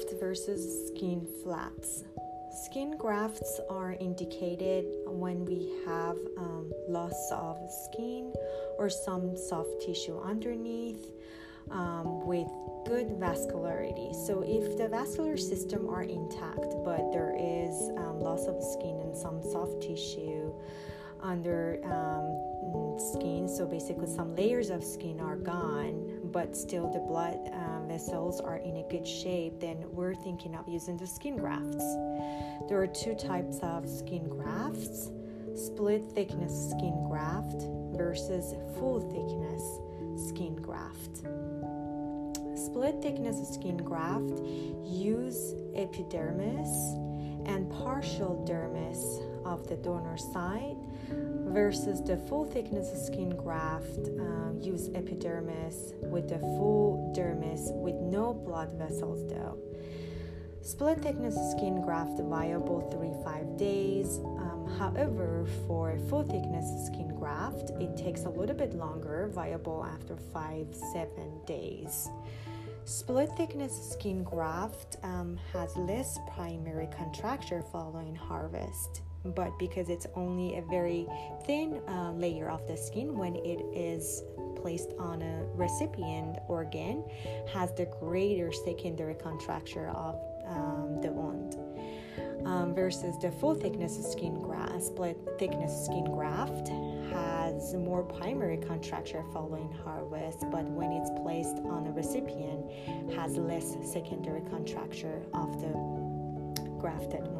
graft versus skin flaps. Skin grafts are indicated when we have um, loss of skin or some soft tissue underneath um, with good vascularity. So, if the vascular system are intact, but there is um, loss of skin and some soft tissue under um, skin, so basically some layers of skin are gone, but still the blood uh, vessels are in a good shape, then we're thinking of using the skin grafts. There are two types of skin grafts split thickness skin graft versus full thickness skin graft. Split thickness skin graft use epidermis and partial dermis of the donor side versus the full thickness skin graft uh, use epidermis with the full dermis with no blood vessels though. Split thickness skin graft viable 3-5 days. Um, however, for full thickness skin graft, it takes a little bit longer, viable after 5-7 days. Split thickness skin graft um, has less primary contracture following harvest but because it's only a very thin uh, layer of the skin when it is placed on a recipient organ has the greater secondary contracture of um, the wound. Um, versus the full thickness skin graft split thickness skin graft has more primary contracture following harvest but when it's placed on a recipient has less secondary contracture of the grafted wound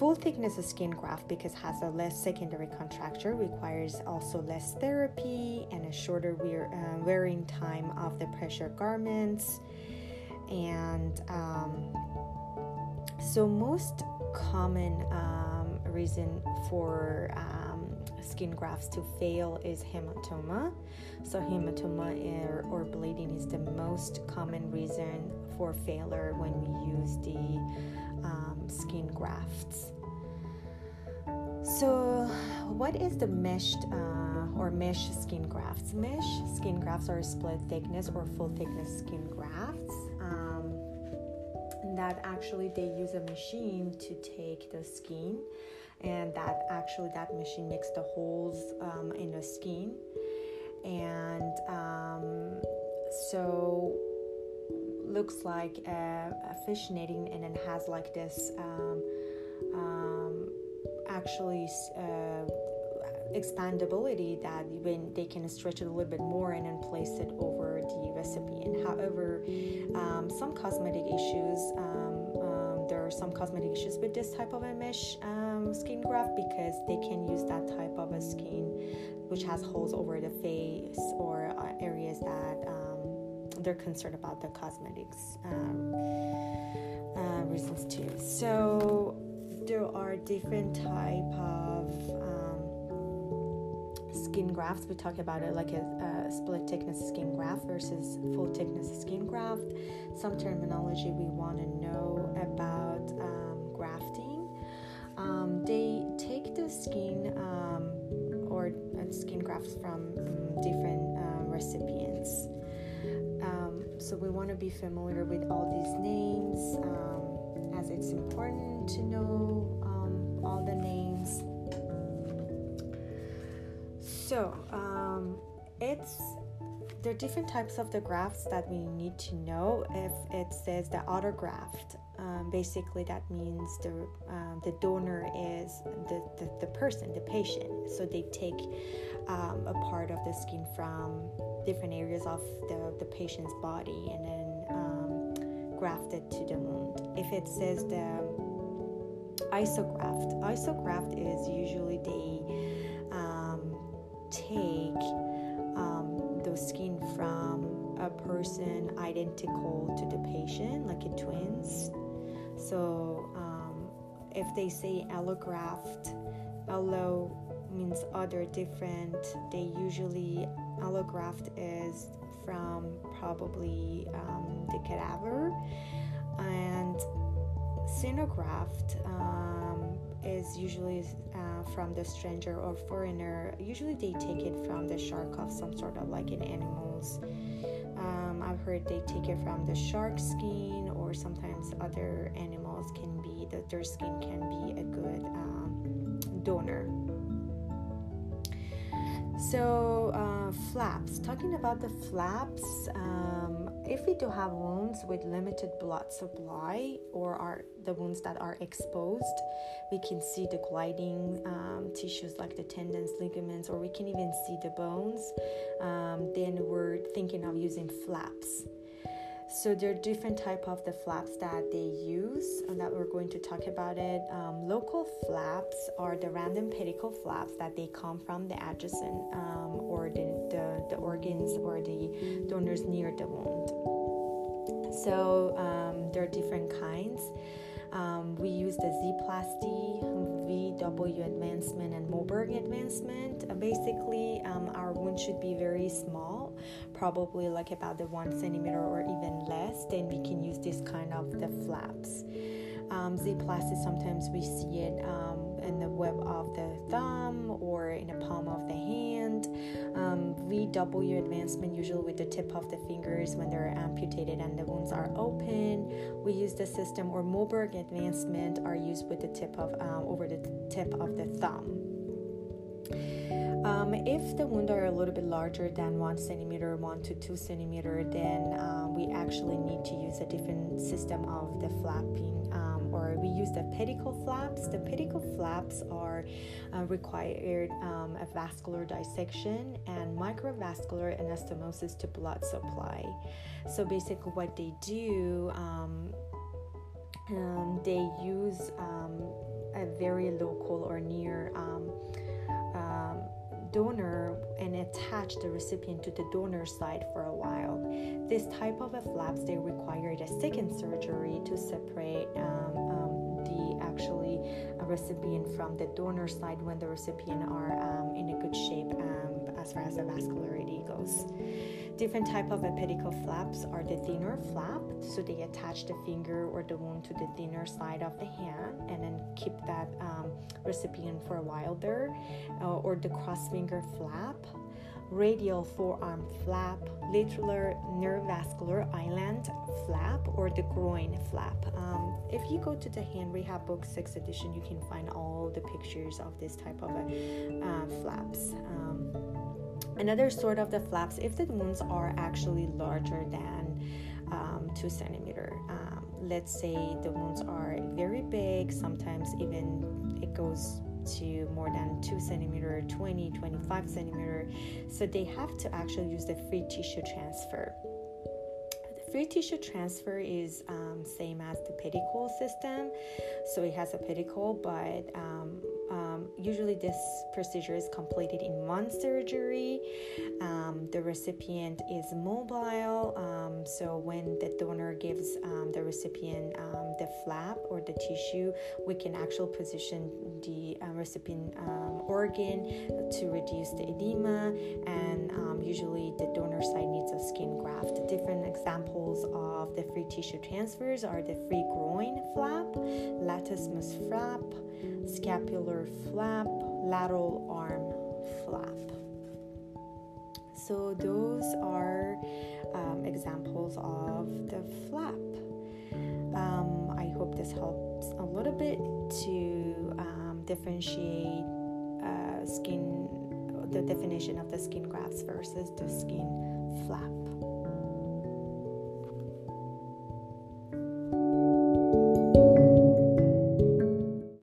Full thickness of skin graft because has a less secondary contracture requires also less therapy and a shorter wear, uh, wearing time of the pressure garments. And um, so most common um, reason for um, skin grafts to fail is hematoma so hematoma or, or bleeding is the most common reason for failure when we use the um, skin grafts. So, what is the meshed uh, or mesh skin grafts? Mesh skin grafts are split thickness or full thickness skin grafts. Um, that actually they use a machine to take the skin, and that actually that machine makes the holes um, in the skin, and um, so looks like a, a fish netting and it has like this um, um, actually uh, expandability that when they can stretch it a little bit more and then place it over the recipient. However, um, some cosmetic issues, um, um, some cosmetic issues with this type of a mesh um, skin graft because they can use that type of a skin which has holes over the face or uh, areas that they're concerned about the cosmetics um, uh, reasons too. So there are different type of um, skin grafts. We talk about it like a, a, split thickness skin graft versus full thickness skin graft. Some terminology we want to know about um, grafting. Um, they take the skin um, or uh, skin grafts from um, different uh, recipients. Um, so we want to be familiar with all these names um, as it's important to know um, all the names. So um, it's there are different types of the grafts that we need to know. If it says the autograft, um, basically that means the um, the donor is the, the, the person, the patient. So they take um, a part of the skin from different areas of the, the patient's body and then um, graft it to the wound. If it says the isograft, isograft is usually they um, take the skin from a person identical to the patient, like a twins. So um, if they say allograft, allo means other different, they usually allograft is from probably um, the cadaver and xenograft is usually uh, from the stranger or foreigner. Usually they take it from the shark of some sort of like in animals. Um, I've heard they take it from the shark skin, or sometimes other animals can be that their skin can be a good um, donor. So, uh, flaps. Talking about the flaps, um, if we do have wounds with limited blood supply or are the wounds that are exposed, we can see the gliding um, tissues like the tendons, ligaments, or we can even see the bones. Um, then we're thinking of using flaps. So there are different type of the flaps that they use, and that we're going to talk about it. Um, local flaps are the random pedicle flaps that they come from the adjacent um, or the, the, the, organs or the donors near the wound. So um, there are different kinds. Um, we use the Z-plasty, VW advancement, and Moberg advancement. Uh, basically, um, our wound should be very small, probably like about the one centimeter or even less. Then we can use this kind of the flaps. Um, Z-plasty sometimes we see it um, in the web of the thumb or in the palm of the hand. Um, VW advancement, usually with the tip of the fingers when they're amputated and the wounds are open. We use the system, or Moberg advancement are used with the tip of um, over the tip of the thumb. Um, if the wound are a little bit larger than one centimeter, one to two centimeter, then uh, we actually need to use a different system of the flapping or we use the pedicle flaps. The pedicle flaps are uh, required um, a vascular dissection and microvascular anastomosis to blood supply. So basically, what they do, um, um, they use um, a very local or near um, donor and attach the recipient to the donor side for a while. This type of a flaps they required a second surgery to separate um, um, the actually a recipient from the donor side when the recipient are um, in a good shape um, as far as the vascularity goes. Different type of pedicle flaps are the thenar flap, so they attach the finger or the wound to the thenar side of the hand and then keep that um, recipient for a while there, uh, or the cross finger flap radial forearm flap, lateral neurovascular island flap, or the groin flap. Um, if you go to the hand rehab book 6th edition, you can find all the pictures of this type of uh, flaps. Um, another sort of the flaps, if the wounds are actually larger than um, two centimeter, um, let's say the wounds are very big, sometimes even it goes to more than 2 centimeter 20 25 centimeter. So they have to actually use the free tissue transfer. The free tissue transfer is um, same as the pedicle system. So it has a pedicle but um, um, usually, this procedure is completed in one surgery. Um, the recipient is mobile, um, so when the donor gives um, the recipient um, the flap or the tissue, we can actually position the uh, recipient um, organ to reduce the edema. And usually, the donor side needs a skin graft. Different examples of the free tissue transfers are the free groin flap, latissimus flap scapular flap, lateral arm flap. So, those are um, examples of the flap. Um, I hope this helps a little bit to um, differentiate uh, skin, the definition of the skin grafts versus the skin flap.